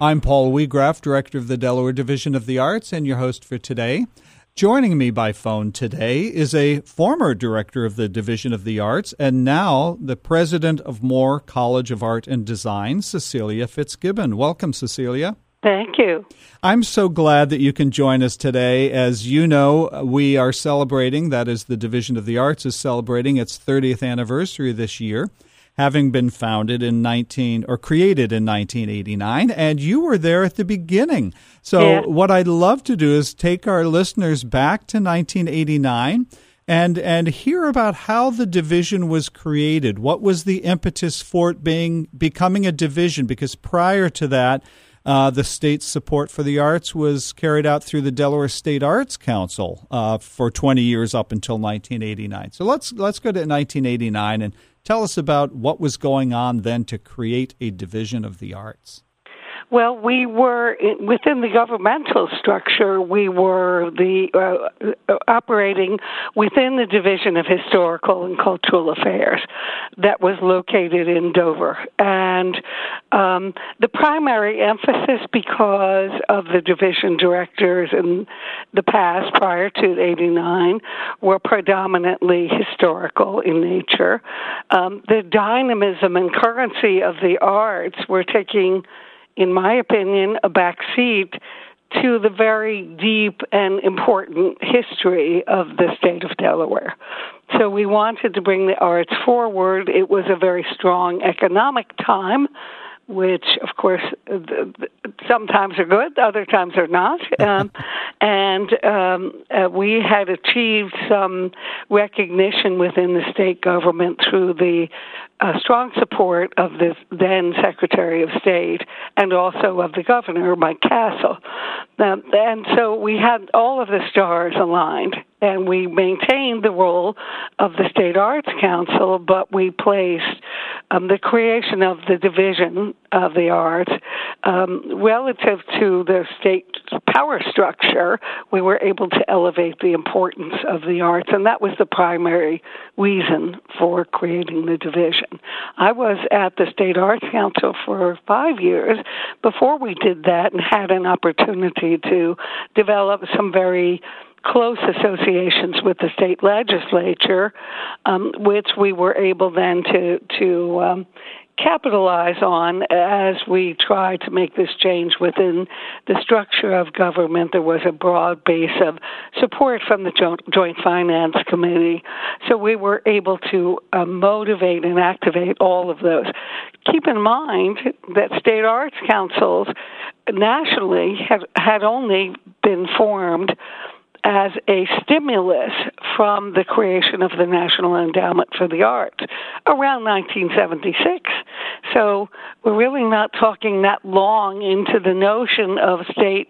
I'm Paul Weagraff, Director of the Delaware Division of the Arts, and your host for today. Joining me by phone today is a former director of the Division of the Arts and now the president of Moore College of Art and Design, Cecelia Fitzgibbon. Welcome, Cecelia. Thank you. I'm so glad that you can join us today. As you know, we are celebrating, that is, the Division of the Arts is celebrating its 30th anniversary this year having been founded in 19 or created in 1989 and you were there at the beginning. So yeah. what I'd love to do is take our listeners back to 1989 and and hear about how the division was created. What was the impetus for it being becoming a division because prior to that uh, the state's support for the arts was carried out through the Delaware State Arts Council uh, for 20 years up until 1989. So let's let's go to 1989 and Tell us about what was going on then to create a division of the arts. Well, we were within the governmental structure. We were the uh, uh, operating within the Division of Historical and Cultural Affairs that was located in Dover, and um, the primary emphasis, because of the division directors in the past prior to '89, were predominantly historical in nature. Um, the dynamism and currency of the arts were taking in my opinion, a backseat to the very deep and important history of the state of Delaware. So we wanted to bring the arts forward. It was a very strong economic time which of course sometimes are good, other times are not. Um, and um, uh, we had achieved some recognition within the state government through the uh, strong support of the then Secretary of State and also of the governor, Mike Castle. Um, and so we had all of the stars aligned and we maintained the role of the State Arts Council, but we placed um, the creation of the division of the arts um, relative to the state power structure. We were able to elevate the importance of the arts, and that was the primary reason for creating the division. I was at the State Arts Council for five years before we did that and had an opportunity to develop some very close associations with the state legislature, um, which we were able then to to um, capitalize on as we try to make this change within the structure of government. There was a broad base of support from the Joint Finance Committee, so we were able to uh, motivate and activate all of those. Keep in mind that state arts councils nationally had had only been formed as a stimulus from the creation of the National Endowment for the Arts around 1976. So we're really not talking that long into the notion of state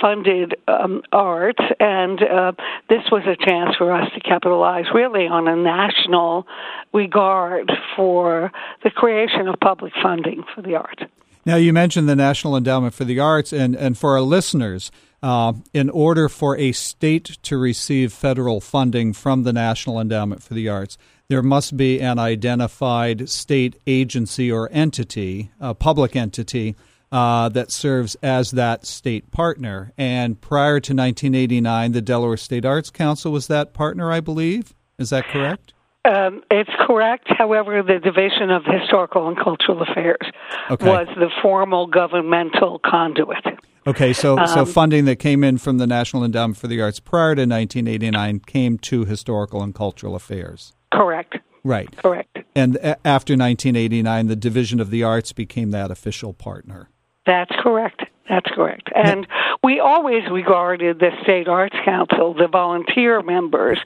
funded um, arts, and uh, this was a chance for us to capitalize really on a national regard for the creation of public funding for the arts. Now, you mentioned the National Endowment for the Arts, and, and for our listeners, uh, in order for a state to receive federal funding from the National Endowment for the Arts, there must be an identified state agency or entity, a public entity, uh, that serves as that state partner. And prior to 1989, the Delaware State Arts Council was that partner, I believe. Is that correct? Um, it's correct. However, the Division of Historical and Cultural Affairs okay. was the formal governmental conduit. Okay, so um, so funding that came in from the National Endowment for the Arts prior to 1989 came to Historical and Cultural Affairs. Correct. Right. Correct. And after 1989, the Division of the Arts became that official partner. That's correct. That's correct. And we always regarded the State Arts Council, the volunteer members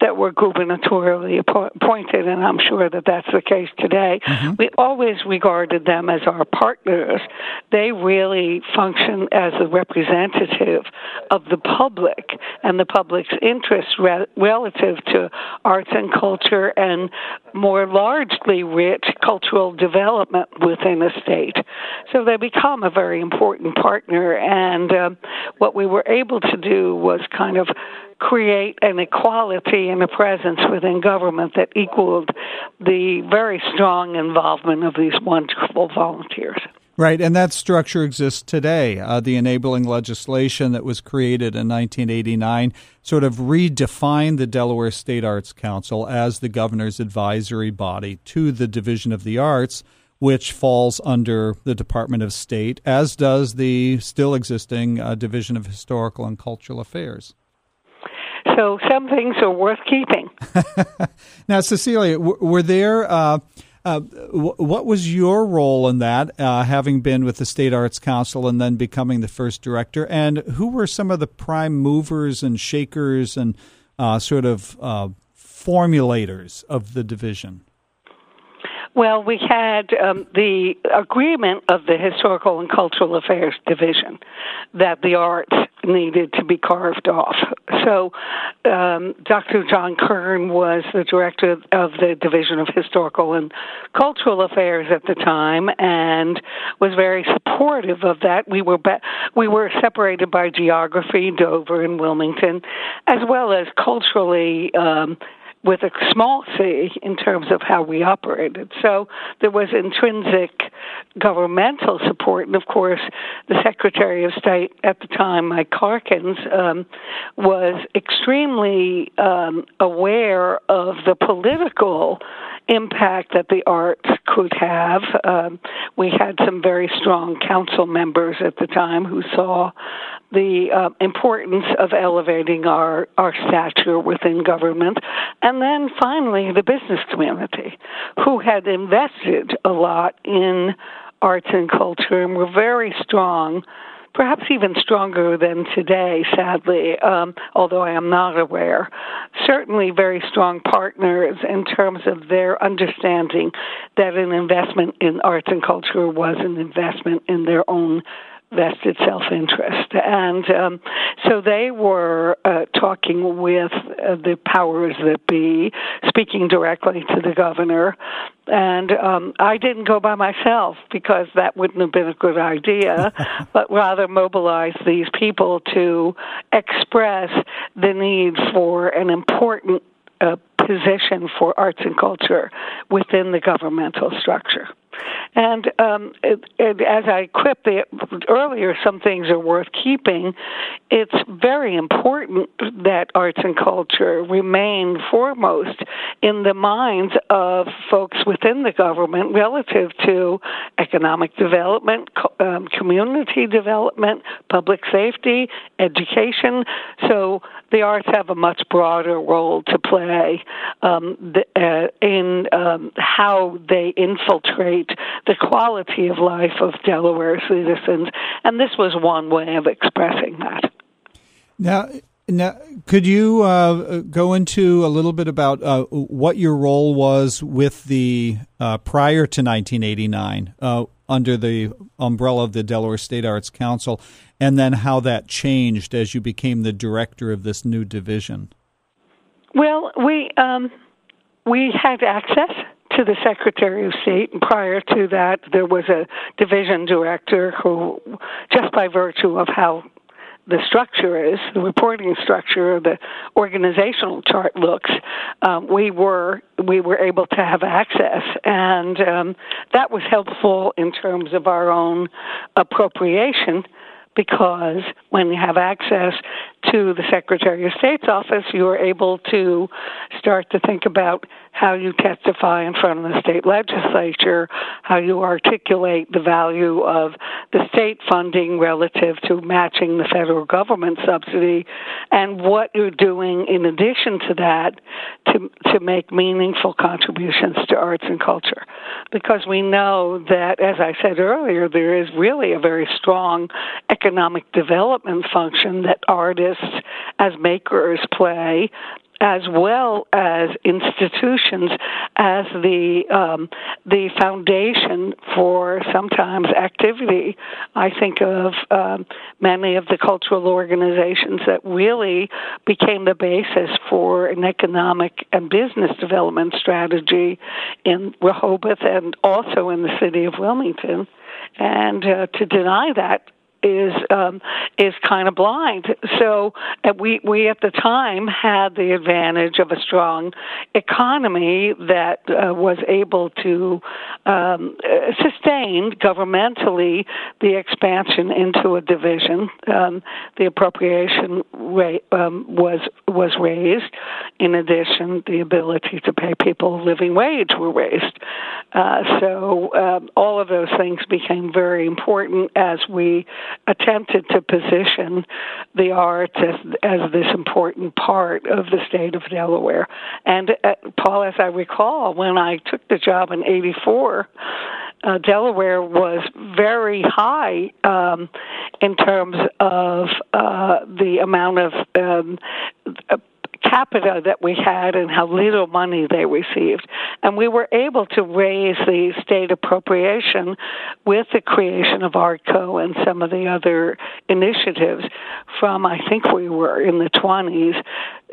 that were gubernatorially appointed, and I'm sure that that's the case today. Mm-hmm. We always regarded them as our partners. They really function as a representative of the public and the public's interests re- relative to arts and culture and more largely rich cultural development within a state. So they become a very important partner, and uh, what we were able to do was kind of create an equality and a presence within government that equaled the very strong involvement of these wonderful volunteers. Right, and that structure exists today. Uh, the enabling legislation that was created in 1989 sort of redefined the Delaware State Arts Council as the governor's advisory body to the Division of the Arts, which falls under the Department of State, as does the still existing uh, Division of Historical and Cultural Affairs. So some things are worth keeping. now, Cecelia, w- were there uh, uh, what was your role in that, uh, having been with the State Arts Council and then becoming the first director? And who were some of the prime movers and shakers and uh, sort of uh, formulators of the division? Well, we had um, the agreement of the Historical and Cultural Affairs Division that the arts needed to be carved off. So, um, Dr. John Kern was the director of the Division of Historical and Cultural Affairs at the time, and was very supportive of that. We were be- we were separated by geography, Dover and Wilmington, as well as culturally. Um, with a small c in terms of how we operated. So there was intrinsic governmental support, and of course, the Secretary of State at the time, Mike Harkins, um, was extremely um, aware of the political impact that the arts could have. Um, we had some very strong council members at the time who saw the uh, importance of elevating our, our stature within government. And then finally, the business community, who had invested a lot in arts and culture and were very strong perhaps even stronger than today, sadly, um, although I am not aware. Certainly, very strong partners in terms of their understanding that an investment in arts and culture was an investment in their own vested self interest. And um, so they were uh, talking with uh, the powers that be, speaking directly to the governor. And um, I didn't go by myself because that wouldn't have been a good idea, but rather mobilize these people to express the need for an important uh, position for arts and culture within the governmental structure. And um, it, it, as I quipped earlier, some things are worth keeping. It's very important that arts and culture remain foremost in the minds of folks within the government relative to economic development, um, community development, public safety, education. So the arts have a much broader role to play um, the, uh, in um, how they infiltrate the quality of life of Delaware citizens, and this was one way of expressing that. Now, now, could you uh, go into a little bit about uh, what your role was with the uh, prior to 1989 uh, under the umbrella of the Delaware State Arts Council, and then how that changed as you became the director of this new division? Well, we um, we had access to the Secretary of State. And prior to that, there was a division director who, just by virtue of how the structure is, the reporting structure, the organizational chart looks, um, we were we were able to have access, and um, that was helpful in terms of our own appropriation because when you have access to the Secretary of State's office, you are able to start to think about how you testify in front of the state legislature, how you articulate the value of the state funding relative to matching the federal government subsidy, and what you're doing in addition to that to to make meaningful contributions to arts and culture. Because we know that, as I said earlier, there is really a very strong economic development function that artists as makers play as well as institutions as the um, the foundation for sometimes activity. I think of um, many of the cultural organizations that really became the basis for an economic and business development strategy in Rehoboth and also in the city of Wilmington. And uh, to deny that is um, is kind of blind. So uh, we we at the time had the advantage of a strong economy that uh, was able to um, sustain governmentally the expansion into a division. Um, the appropriation rate um, was was raised. In addition, the ability to pay people a living wage were raised. Uh, so um, all of those things became very important as we attempted to position the arts as, as this important part of the state of Delaware. And uh, Paul, as I recall, when I took the job in '84, uh, Delaware was very high um, in terms of uh, the amount of um, capita that we had and how little money they received. And we were able to raise the state appropriation with the creation of ARTCO and some of the other initiatives from, I think we were in the 20s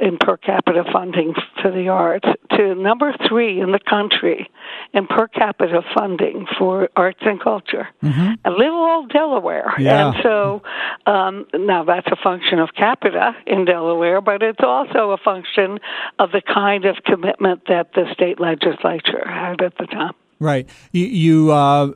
in per capita funding for the arts to number three in the country in per capita funding for arts and culture. Mm-hmm. A little old Delaware. Yeah. And so um, now that's a function of capita in Delaware, but it's also a function of the kind of commitment that the state legislature had at the time. Right. You, you uh,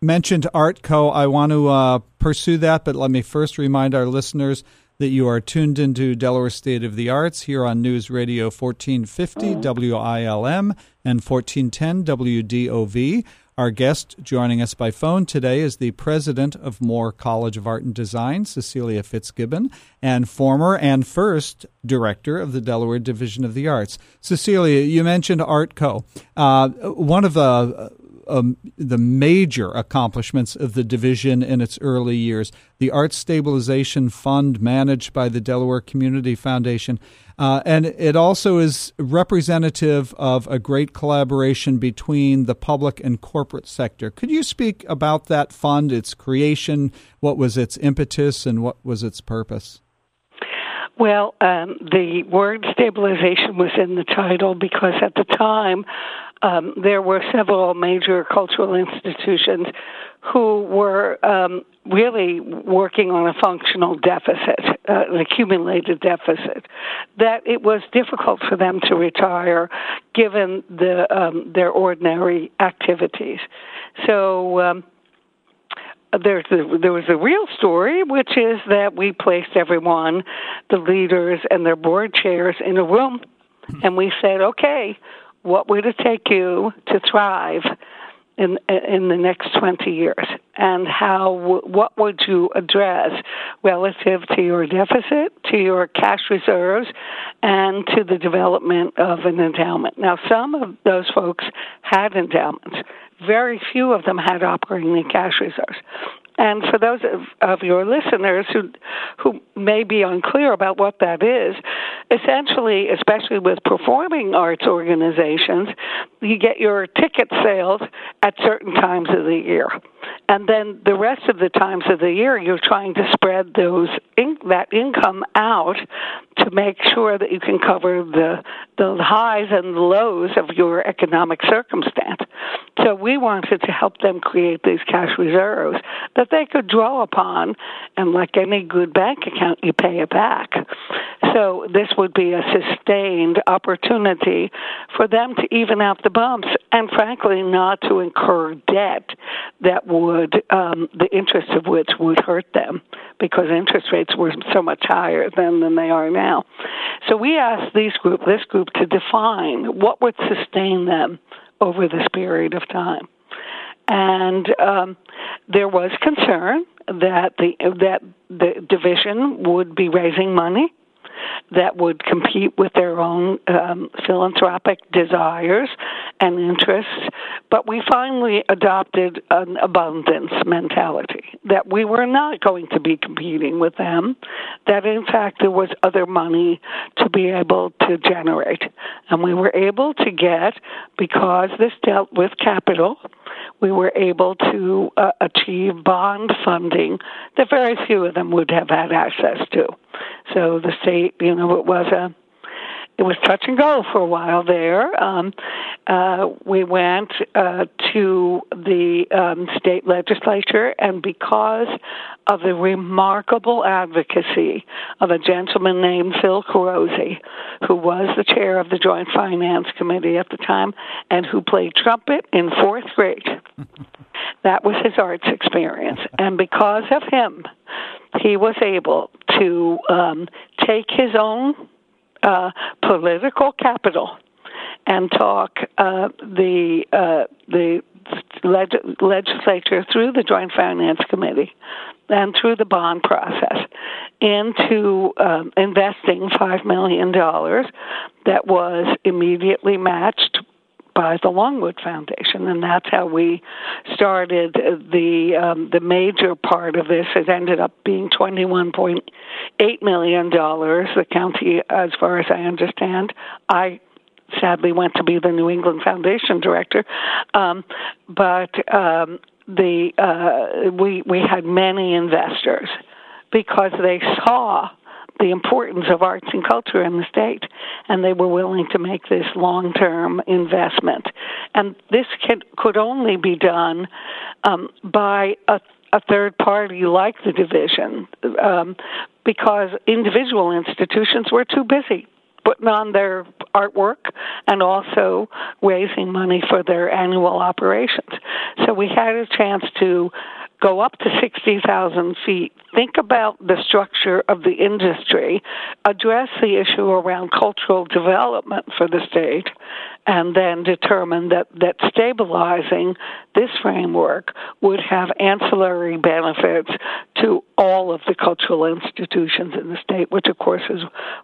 mentioned ARTCO. I want to uh, pursue that, but let me first remind our listeners that you are tuned into Delaware State of the Arts here on News Radio 1450 WILM and 1410 WDOV. Our guest joining us by phone today is the president of Moore College of Art and Design, Cecelia Fitzgibbon, and former and first director of the Delaware Division of the Arts. Cecelia, you mentioned ARTCO. Uh, one of the um, the major accomplishments of the division in its early years. The Arts Stabilization Fund, managed by the Delaware Community Foundation, uh, and it also is representative of a great collaboration between the public and corporate sector. Could you speak about that fund, its creation, what was its impetus, and what was its purpose? Well, um, the word stabilization was in the title because at the time um, there were several major cultural institutions who were um, really working on a functional deficit, uh, an accumulated deficit, that it was difficult for them to retire given the um, their ordinary activities. So. There's a, there was a real story, which is that we placed everyone, the leaders and their board chairs, in a room, hmm. and we said, "Okay, what would it take you to thrive in in the next 20 years? And how what would you address relative to your deficit to your cash reserves and to the development of an endowment? Now some of those folks had endowments very few of them had operating cash reserves and for those of, of your listeners who who may be unclear about what that is, essentially, especially with performing arts organizations, you get your ticket sales at certain times of the year. And then the rest of the times of the year, you're trying to spread those in, that income out to make sure that you can cover the the highs and lows of your economic circumstance. So we wanted to help them create these cash reserves that they could draw upon, and like any good bank account, you pay it back. So this would be a sustained opportunity for them to even out the bumps, and frankly, not to incur debt that would um, the interest of which would hurt them because interest rates were so much higher then than they are now. So we asked these group, this group, to define what would sustain them over this period of time, and um, there was concern that the that the division would be raising money that would compete with their own um, philanthropic desires and interests. But we finally adopted an abundance mentality that we were not going to be competing with them, that in fact there was other money to be able to generate. And we were able to get, because this dealt with capital, we were able to uh, achieve bond funding that very few of them would have had access to. So the state, you know, it was a it was touch and go for a while there. Um, uh, we went uh, to the um, state legislature, and because of the remarkable advocacy of a gentleman named Phil Carosi, who was the chair of the Joint Finance Committee at the time and who played trumpet in fourth grade. that was his arts experience. And because of him, he was able to um, take his own uh, political capital and talk uh, the uh, the leg- legislature through the Joint Finance Committee and through the bond process into um, investing five million dollars that was immediately matched by the Longwood Foundation, and that's how we started the um, the major part of this. It ended up being twenty one point eight million dollars. The county, as far as I understand, I sadly went to be the New England Foundation director, um, but um, the uh, we we had many investors because they saw the importance of arts and culture in the state, and they were willing to make this long term investment. And this can, could only be done um, by a, a third party like the division, um, because individual institutions were too busy putting on their artwork and also raising money for their annual operations. So we had a chance to go up to 60,000 feet, think about the structure of the industry, address the issue around cultural development for the state, and then determine that, that stabilizing this framework would have ancillary benefits to all of the cultural institutions in the state, which of course is,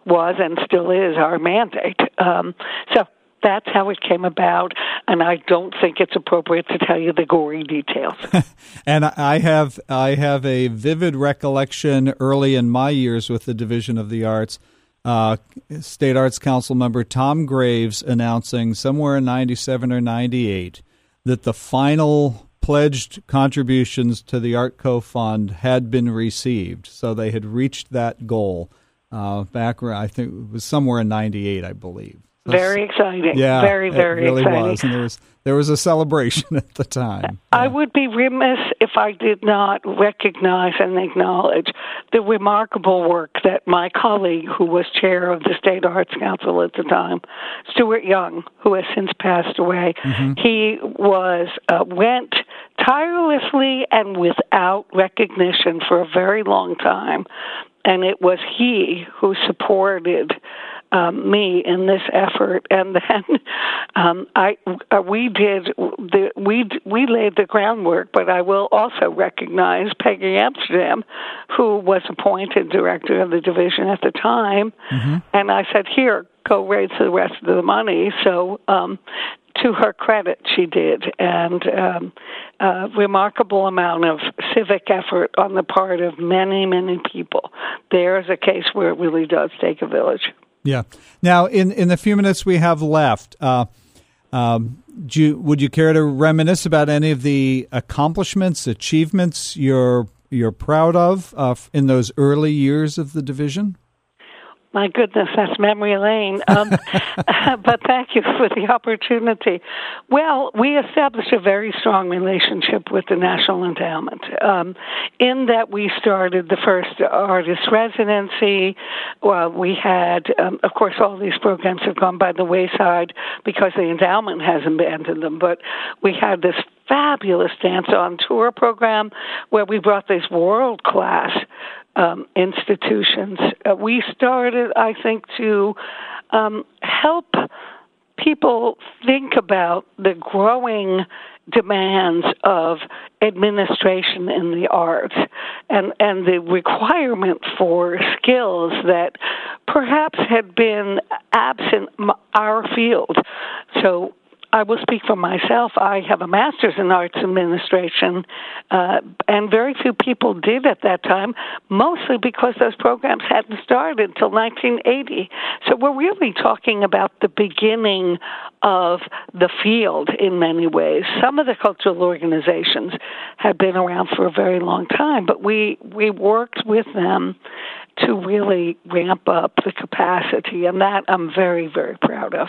was and still is our mandate. Um, so that's how it came about, and I don't think it's appropriate to tell you the gory details. and I have I have a vivid recollection early in my years with the Division of the Arts. Uh, State Arts Council member Tom Graves announcing somewhere in 97 or 98 that the final pledged contributions to the Artco Fund had been received. So they had reached that goal uh, back, I think it was somewhere in 98, I believe. Very exciting. Yeah, very very it really exciting. was, and there was there was a celebration at the time. Yeah. I would be remiss if I did not recognize and acknowledge the remarkable work that my colleague, who was chair of the State Arts Council at the time, Stuart Young, who has since passed away, mm-hmm. he was uh, went tirelessly and without recognition for a very long time, and it was he who supported um, me in this effort, and then um, I uh, we did the we we laid the groundwork. But I will also recognize Peggy Amsterdam, who was appointed director of the division at the time, mm-hmm. and I said, "Here, go raise the rest of the money." So. Um, to her credit, she did, and um, a remarkable amount of civic effort on the part of many, many people. There's a case where it really does take a village. Yeah. Now, in in the few minutes we have left, uh, um, you, would you care to reminisce about any of the accomplishments, achievements you're you're proud of uh, in those early years of the division? My goodness, that's memory lane. Um, but thank you for the opportunity. Well, we established a very strong relationship with the National Endowment um, in that we started the first artist residency. Well, we had, um, of course, all these programs have gone by the wayside because the endowment has abandoned them, but we had this fabulous dance on tour program where we brought these world class um, institutions. Uh, we started, I think, to um, help people think about the growing demands of administration in the arts and and the requirement for skills that perhaps had been absent our field so I will speak for myself. I have a master's in arts administration, uh, and very few people did at that time, mostly because those programs hadn't started until 1980. So we're really talking about the beginning of the field in many ways. Some of the cultural organizations had been around for a very long time, but we we worked with them to really ramp up the capacity, and that I'm very, very proud of.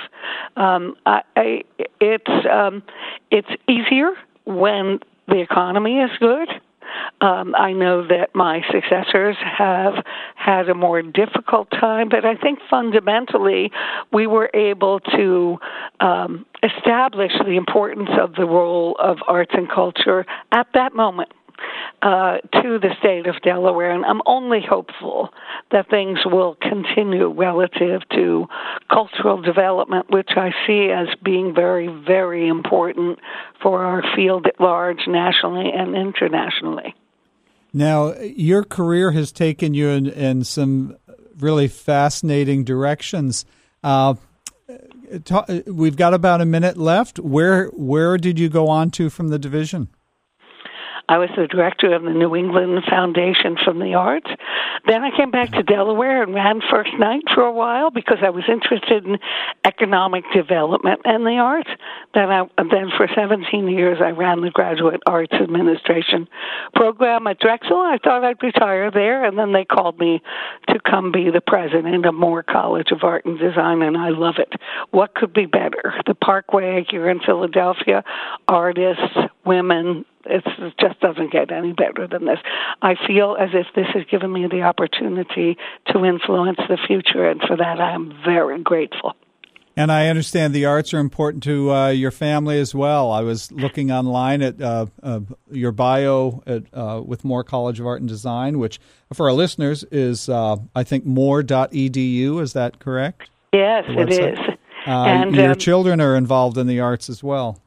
Um, I, I, it's um, it's easier when the economy is good. Um, I know that my successors have had a more difficult time, but I think fundamentally we were able to um, establish the importance of the role of arts and culture at that moment uh, to the state of Delaware, and I'm only hopeful that things will continue relative to cultural development, which I see as being very, very important for our field at large, nationally and internationally. Now, your career has taken you in, in some really fascinating directions. Uh, we've got about a minute left. Where where did you go on to from the division? I was the director of the New England Foundation for the Arts. Then I came back to Delaware and ran First Night for a while because I was interested in economic development and the arts. Then I then for 17 years I ran the Graduate Arts Administration program at Drexel. I thought I'd retire there, and then they called me to come be the president of Moore College of Art and Design, and I love it. What could be better? The Parkway here in Philadelphia, artists, women, it just doesn't get any better than this. I feel as if this has given me the opportunity to influence the future, and for that I am very grateful. And I understand the arts are important to uh, your family as well. I was looking online at uh, uh, your bio at, uh, with Moore College of Art and Design, which for our listeners is, uh, I think, moore.edu. Is that correct? Yes, it is. Uh, and your um, children are involved in the arts as well.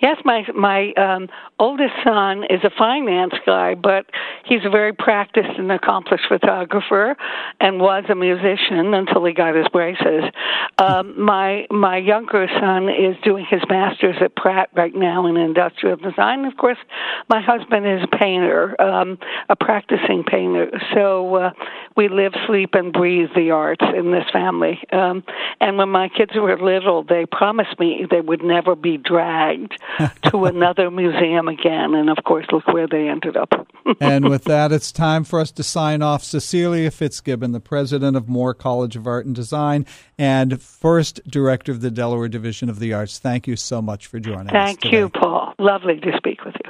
Yes, my my um, oldest son is a finance guy, but he's a very practiced and accomplished photographer, and was a musician until he got his braces. Um, my my younger son is doing his master's at Pratt right now in industrial design. Of course, my husband is a painter, um, a practicing painter. So uh, we live, sleep, and breathe the arts in this family. Um, and when my kids were little, they promised me they would never be dragged to another museum again. And of course, look where they ended up. and with that, it's time for us to sign off. Cecelia Fitzgibbon, the president of Moore College of Art and Design and first director of the Delaware Division of the Arts. Thank you so much for joining Thank us. Thank you, Paul. Lovely to speak with you.